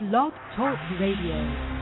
Blog Talk Radio.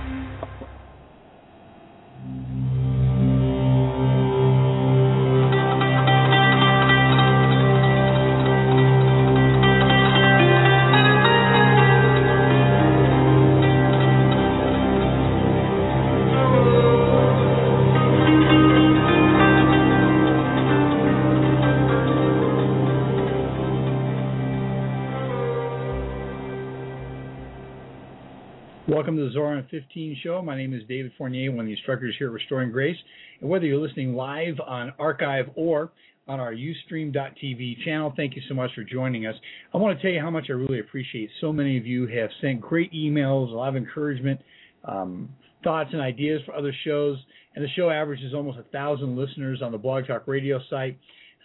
Welcome to the Zohar in 15 show. My name is David Fournier, one of the instructors here at Restoring Grace. And whether you're listening live on archive or on our Ustream.tv channel, thank you so much for joining us. I want to tell you how much I really appreciate. So many of you have sent great emails, a lot of encouragement, um, thoughts, and ideas for other shows. And the show averages almost a thousand listeners on the Blog Talk Radio site.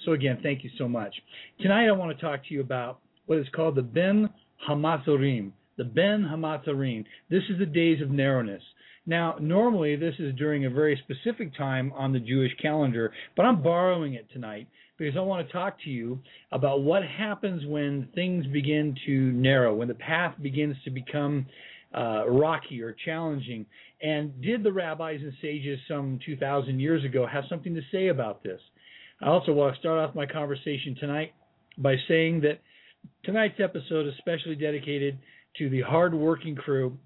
So again, thank you so much. Tonight I want to talk to you about what is called the Ben Hamatzorim the Ben Hamatzarim. This is the days of narrowness. Now, normally this is during a very specific time on the Jewish calendar, but I'm borrowing it tonight because I want to talk to you about what happens when things begin to narrow, when the path begins to become uh, rocky or challenging. And did the rabbis and sages some 2,000 years ago have something to say about this? I also want to start off my conversation tonight by saying that tonight's episode is specially dedicated to the hardworking crew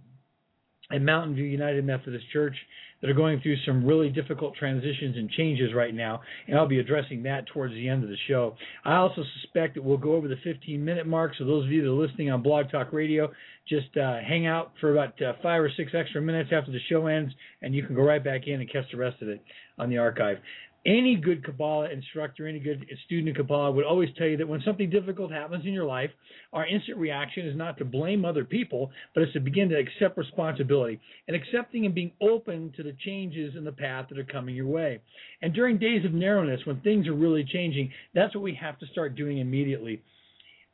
at Mountain View United Methodist Church that are going through some really difficult transitions and changes right now, and I'll be addressing that towards the end of the show. I also suspect that we'll go over the 15 minute mark, so those of you that are listening on Blog Talk Radio, just uh, hang out for about uh, five or six extra minutes after the show ends, and you can go right back in and catch the rest of it on the archive any good Kabbalah instructor, any good student of Kabbalah would always tell you that when something difficult happens in your life, our instant reaction is not to blame other people, but it's to begin to accept responsibility and accepting and being open to the changes in the path that are coming your way. And during days of narrowness, when things are really changing, that's what we have to start doing immediately.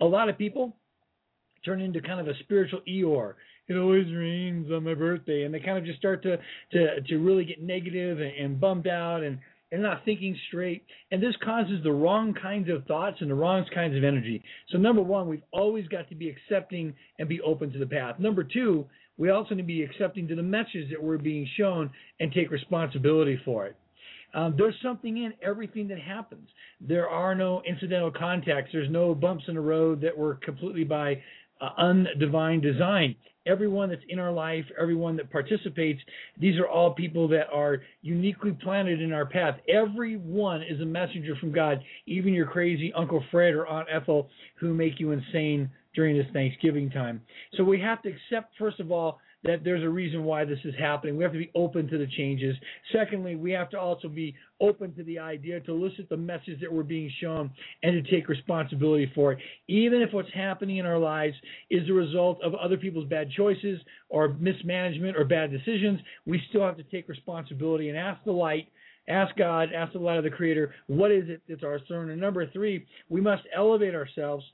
A lot of people turn into kind of a spiritual Eeyore it always rains on my birthday and they kind of just start to to to really get negative and, and bummed out and and not thinking straight. And this causes the wrong kinds of thoughts and the wrong kinds of energy. So, number one, we've always got to be accepting and be open to the path. Number two, we also need to be accepting to the message that we're being shown and take responsibility for it. Um, there's something in everything that happens. There are no incidental contacts. There's no bumps in the road that were completely by uh, undivine design everyone that's in our life, everyone that participates, these are all people that are uniquely planted in our path. Everyone is a messenger from God, even your crazy Uncle Fred or Aunt Ethel who make you insane during this Thanksgiving time. So we have to accept, first of all, that there's a reason why this is happening. We have to be open to the changes. Secondly, we have to also be open to the idea to to the message that we're being shown and to take responsibility for it. Even if what's happening in our lives is the result of other people's bad choices or mismanagement or bad decisions, we still have to take responsibility and ask the light Ask God, ask the light of the Creator, what is it that's our concern? And number three, we must elevate ourselves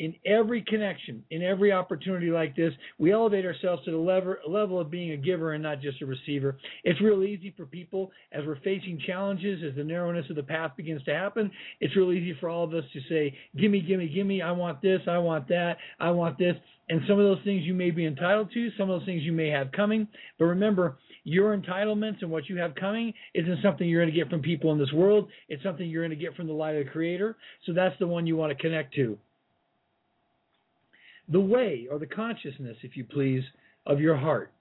in every connection, in every opportunity like this, we elevate ourselves to the level, level of being a giver and not just a receiver. It's real easy for people as we're facing challenges, as the narrowness of the path begins to happen. It's real easy for all of us to say, "Gimme, gimme, gimme! I want this, I want that, I want this." And some of those things you may be entitled to, some of those things you may have coming. But remember, your entitlements and what you have coming isn't something you're going to get from people in this world. It's something you're going to get from the light of the Creator. So that's the one you want to connect to the way or the consciousness, if you please, of your heart.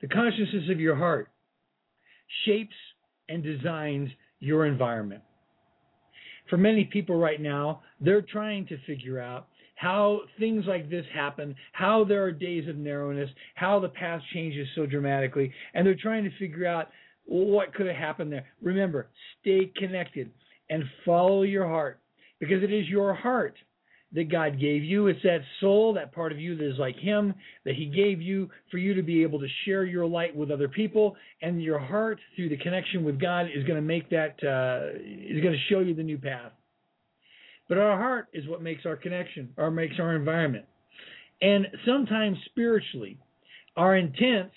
The consciousness of your heart shapes and designs your environment. For many people right now, they're trying to figure out how things like this happen, how there are days of narrowness, how the path changes so dramatically, and they're trying to figure out what could have happened there. Remember, stay connected and follow your heart because it is your heart that God gave you. It's that soul, that part of you that is like Him, that He gave you for you to be able to share your light with other people. And your heart, through the connection with God, is going to make that, uh, is going to show you the new path. But our heart is what makes our connection, or makes our environment. And sometimes spiritually, our intents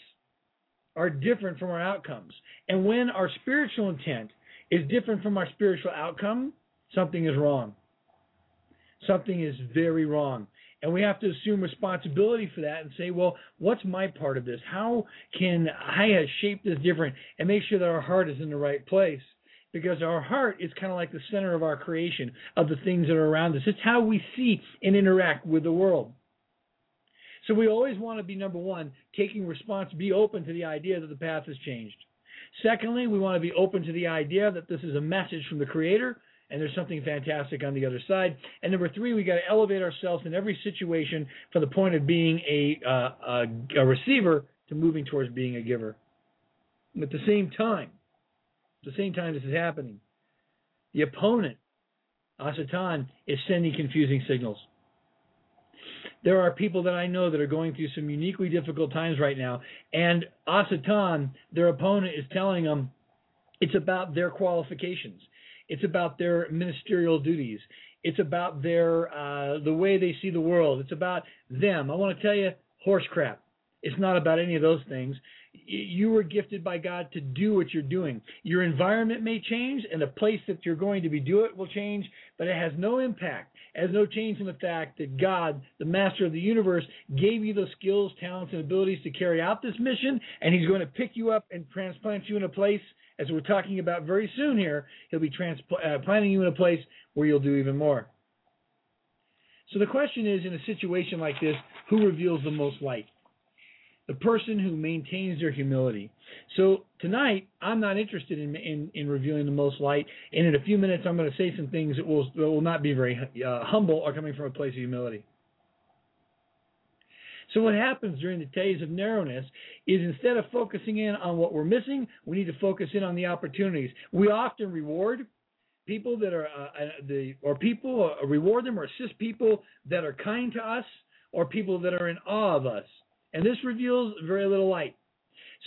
are different from our outcomes. And when our spiritual intent is different from our spiritual outcome, something is wrong something is very wrong. And we have to assume responsibility for that and say, well, what's my part of this? How can I shape this different and make sure that our heart is in the right place? Because our heart is kind of like the center of our creation, of the things that are around us. It's how we see and interact with the world. So we always want to be number one, taking response, be open to the idea that the path has changed. Secondly, we want to be open to the idea that this is a message from the Creator and there's something fantastic on the other side. And number three, we got to elevate ourselves in every situation from the point of being a, uh, a, a receiver to moving towards being a giver. And at the same time, at the same time this is happening, the opponent, Asatan, is sending confusing signals. There are people that I know that are going through some uniquely difficult times right now, and Asatan, their opponent, is telling them it's about their qualifications. It's about their ministerial duties. It's about their uh, the way they see the world. It's about them. I want to tell you, horse crap. It's not about any of those things. You were gifted by God to do what you're doing. Your environment may change, and the place that you're going to be do it will change, but it has no impact. It has no change in the fact that God, the Master of the universe, gave you the skills, talents, and abilities to carry out this mission, and He's going to pick you up and transplant you in a place as we're talking about very soon here, he'll be transplanting uh, you in a place where you'll do even more. So the question is, in a situation like this, who reveals the most light? The person who maintains their humility. So tonight, I'm not interested in, in, in revealing the most light, and in a few minutes, I'm going to say some things that will, that will not be very uh, humble or coming from a place of humility. So what happens during the days of narrowness is instead of focusing in on what we're missing, we need to focus in on the opportunities. We often reward people that are uh, uh the or people uh, reward them or assist people that are kind to us or people that are in awe of us. And this reveals very little light.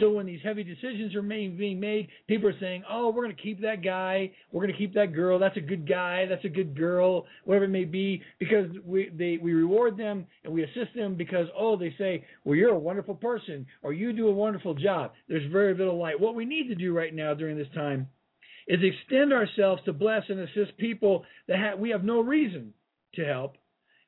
So when these heavy decisions are made, being made, people are saying, "Oh, we're going to keep that guy. We're going to keep that girl. That's a good guy. That's a good girl. Whatever it may be." Because we they we reward them and we assist them because oh they say, "Well, you're a wonderful person or you do a wonderful job." There's very little light. What we need to do right now during this time is extend ourselves to bless and assist people that ha- we have no reason to help,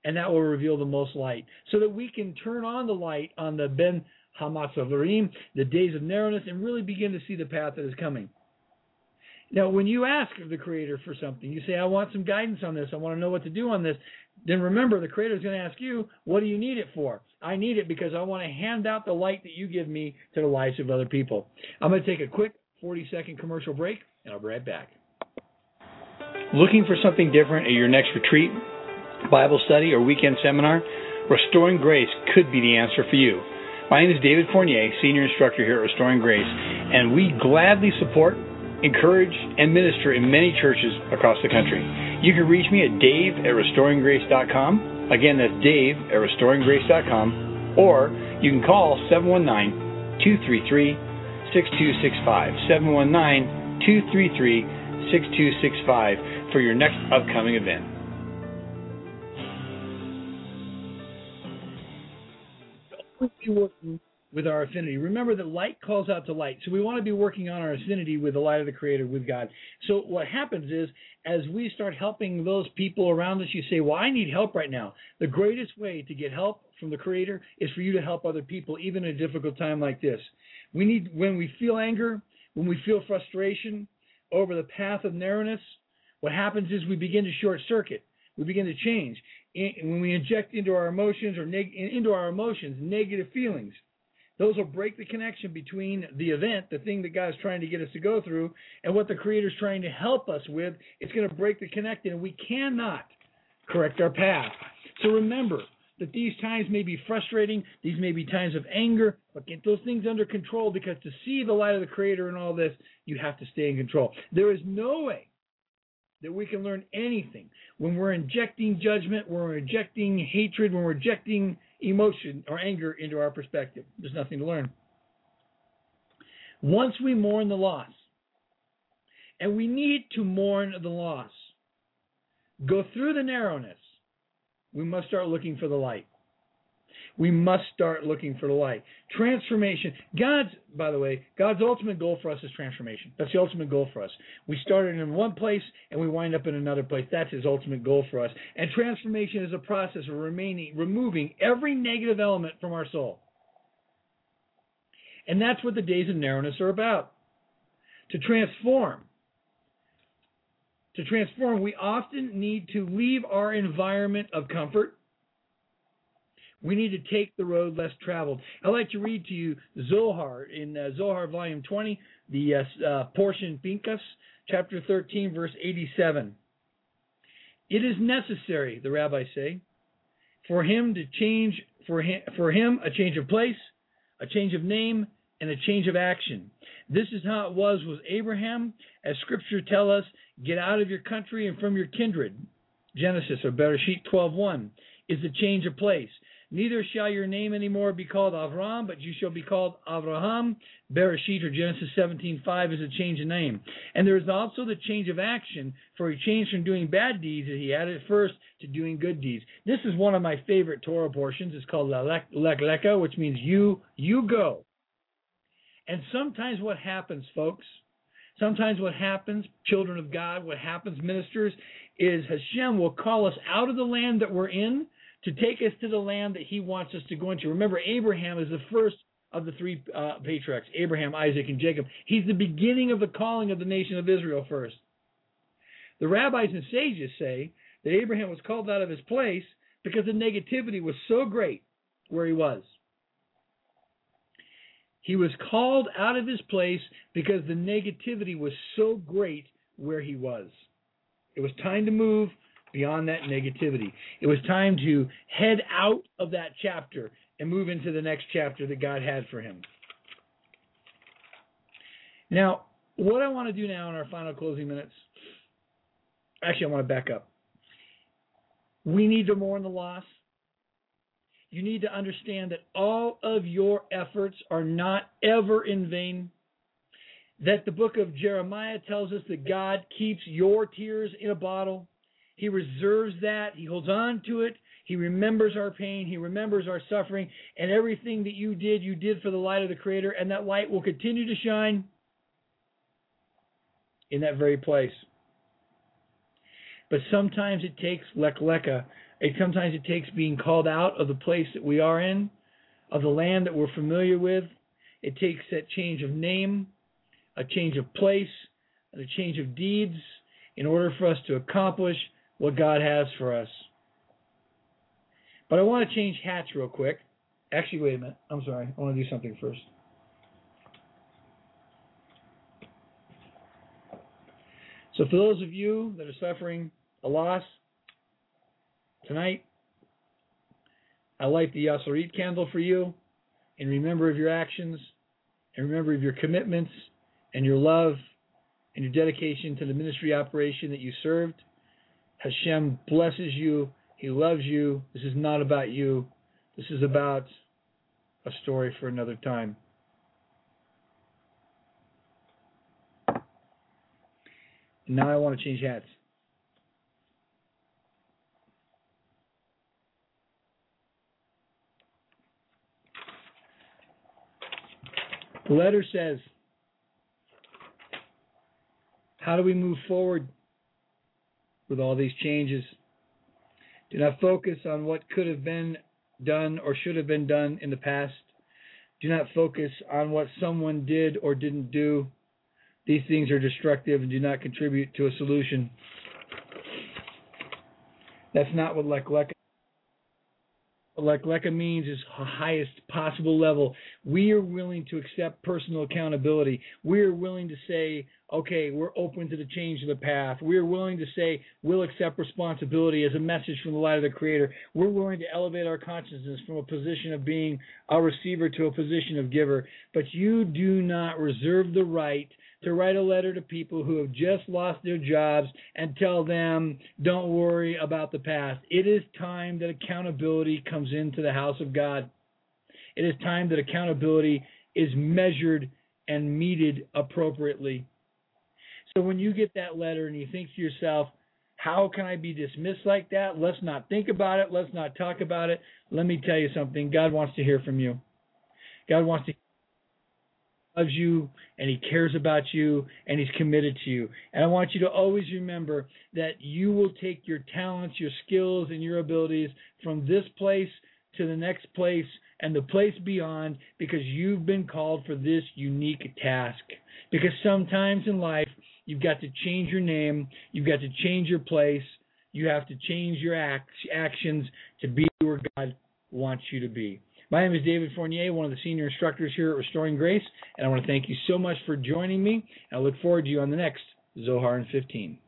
and that will reveal the most light, so that we can turn on the light on the Ben Hamatzavarim, the days of narrowness, and really begin to see the path that is coming. Now, when you ask the Creator for something, you say, I want some guidance on this, I want to know what to do on this, then remember the Creator is going to ask you, What do you need it for? I need it because I want to hand out the light that you give me to the lives of other people. I'm going to take a quick 40 second commercial break, and I'll be right back. Looking for something different at your next retreat, Bible study, or weekend seminar? Restoring Grace could be the answer for you. My name is David Fournier, Senior Instructor here at Restoring Grace, and we gladly support, encourage, and minister in many churches across the country. You can reach me at dave at restoringgrace.com. Again, that's dave at restoringgrace.com. Or you can call 719 233 6265. 719 233 6265 for your next upcoming event. Be working with our affinity. Remember that light calls out to light. So we want to be working on our affinity with the light of the Creator, with God. So what happens is, as we start helping those people around us, you say, Well, I need help right now. The greatest way to get help from the Creator is for you to help other people, even in a difficult time like this. We need, when we feel anger, when we feel frustration over the path of narrowness, what happens is we begin to short circuit. We begin to change when we inject into our emotions or neg- into our emotions negative feelings, those will break the connection between the event, the thing that God is trying to get us to go through, and what the Creator is trying to help us with. It's going to break the connection, and we cannot correct our path. So remember that these times may be frustrating, these may be times of anger, but get those things under control because to see the light of the Creator in all this, you have to stay in control. There is no way that we can learn anything. When we're injecting judgment, when we're injecting hatred, when we're injecting emotion or anger into our perspective, there's nothing to learn. Once we mourn the loss, and we need to mourn the loss, go through the narrowness, we must start looking for the light. We must start looking for the light. Transformation. God's, by the way, God's ultimate goal for us is transformation. That's the ultimate goal for us. We started in one place and we wind up in another place. That's His ultimate goal for us. And transformation is a process of remaining, removing every negative element from our soul. And that's what the days of narrowness are about. To transform. To transform, we often need to leave our environment of comfort we need to take the road less traveled. I'd like to read to you Zohar in uh, Zohar volume 20, the uh, uh, portion Pinchas, chapter 13, verse 87. It is necessary, the rabbis say, for him to change for him, for him a change of place, a change of name, and a change of action. This is how it was with Abraham, as Scripture tell us, get out of your country and from your kindred. Genesis or Bereshit 12:1 is a change of place. Neither shall your name anymore be called Avram, but you shall be called Avraham. Bereshit or Genesis 17:5 is a change of name. And there is also the change of action, for he changed from doing bad deeds that he had at first to doing good deeds. This is one of my favorite Torah portions. It's called Lech Lecha, which means you you go. And sometimes what happens, folks, sometimes what happens, children of God, what happens, ministers, is Hashem will call us out of the land that we're in to take us to the land that he wants us to go into. Remember, Abraham is the first of the three uh, patriarchs Abraham, Isaac, and Jacob. He's the beginning of the calling of the nation of Israel first. The rabbis and sages say that Abraham was called out of his place because the negativity was so great where he was. He was called out of his place because the negativity was so great where he was. It was time to move beyond that negativity. It was time to head out of that chapter and move into the next chapter that God had for him. Now, what I want to do now in our final closing minutes, actually, I want to back up. We need to mourn the loss. You need to understand that all of your efforts are not ever in vain. That the book of Jeremiah tells us that God keeps your tears in a bottle. He reserves that. He holds on to it. He remembers our pain. He remembers our suffering. And everything that you did, you did for the light of the Creator. And that light will continue to shine in that very place. But sometimes it takes Lech Lecha. It sometimes it takes being called out of the place that we are in, of the land that we're familiar with. It takes that change of name, a change of place, and a change of deeds in order for us to accomplish what God has for us. But I want to change hats real quick. Actually, wait a minute. I'm sorry. I want to do something first. So, for those of you that are suffering a loss tonight, I light the Yahrzeit candle for you And remember of your actions and remember of your commitments and your love and your dedication to the ministry operation that you served. Hashem blesses you. He loves you. This is not about you. This is about a story for another time. And now I want to change hats. The letter says, How do we move forward with all these changes. Do not focus on what could have been done or should have been done in the past. Do not focus on what someone did or didn't do. These things are destructive and do not contribute to a solution. That's not what Lech Lecha Lech Lecha means is highest possible level. We are willing to accept personal accountability. We are willing to say, okay, we're open to the change of the path. We are willing to say we'll accept responsibility as a message from the light of the Creator. We're willing to elevate our consciousness from a position of being a receiver to a position of giver. But you do not reserve the right to write a letter to people who have just lost their jobs and tell them, don't worry about the past. It is time that accountability comes into the house of God. It is time that accountability is measured and meted appropriately. So when you get that letter and you think to yourself, how can I be dismissed like that? Let's not think about it. Let's not talk about it. Let me tell you something. God wants to hear from you. God wants to loves you and he cares about you and he's committed to you. And I want you to always remember that you will take your talents, your skills, and your abilities from this place to the next place and the place beyond because you've been called for this unique task. Because sometimes in life, you've got to change your name, you've got to change your place, you have to change your act, actions to be where God wants you to be. My name is David Fournier, one of the senior instructors here at Restoring Grace, and I want to thank you so much for joining me. I look forward to you on the next Zohar in 15.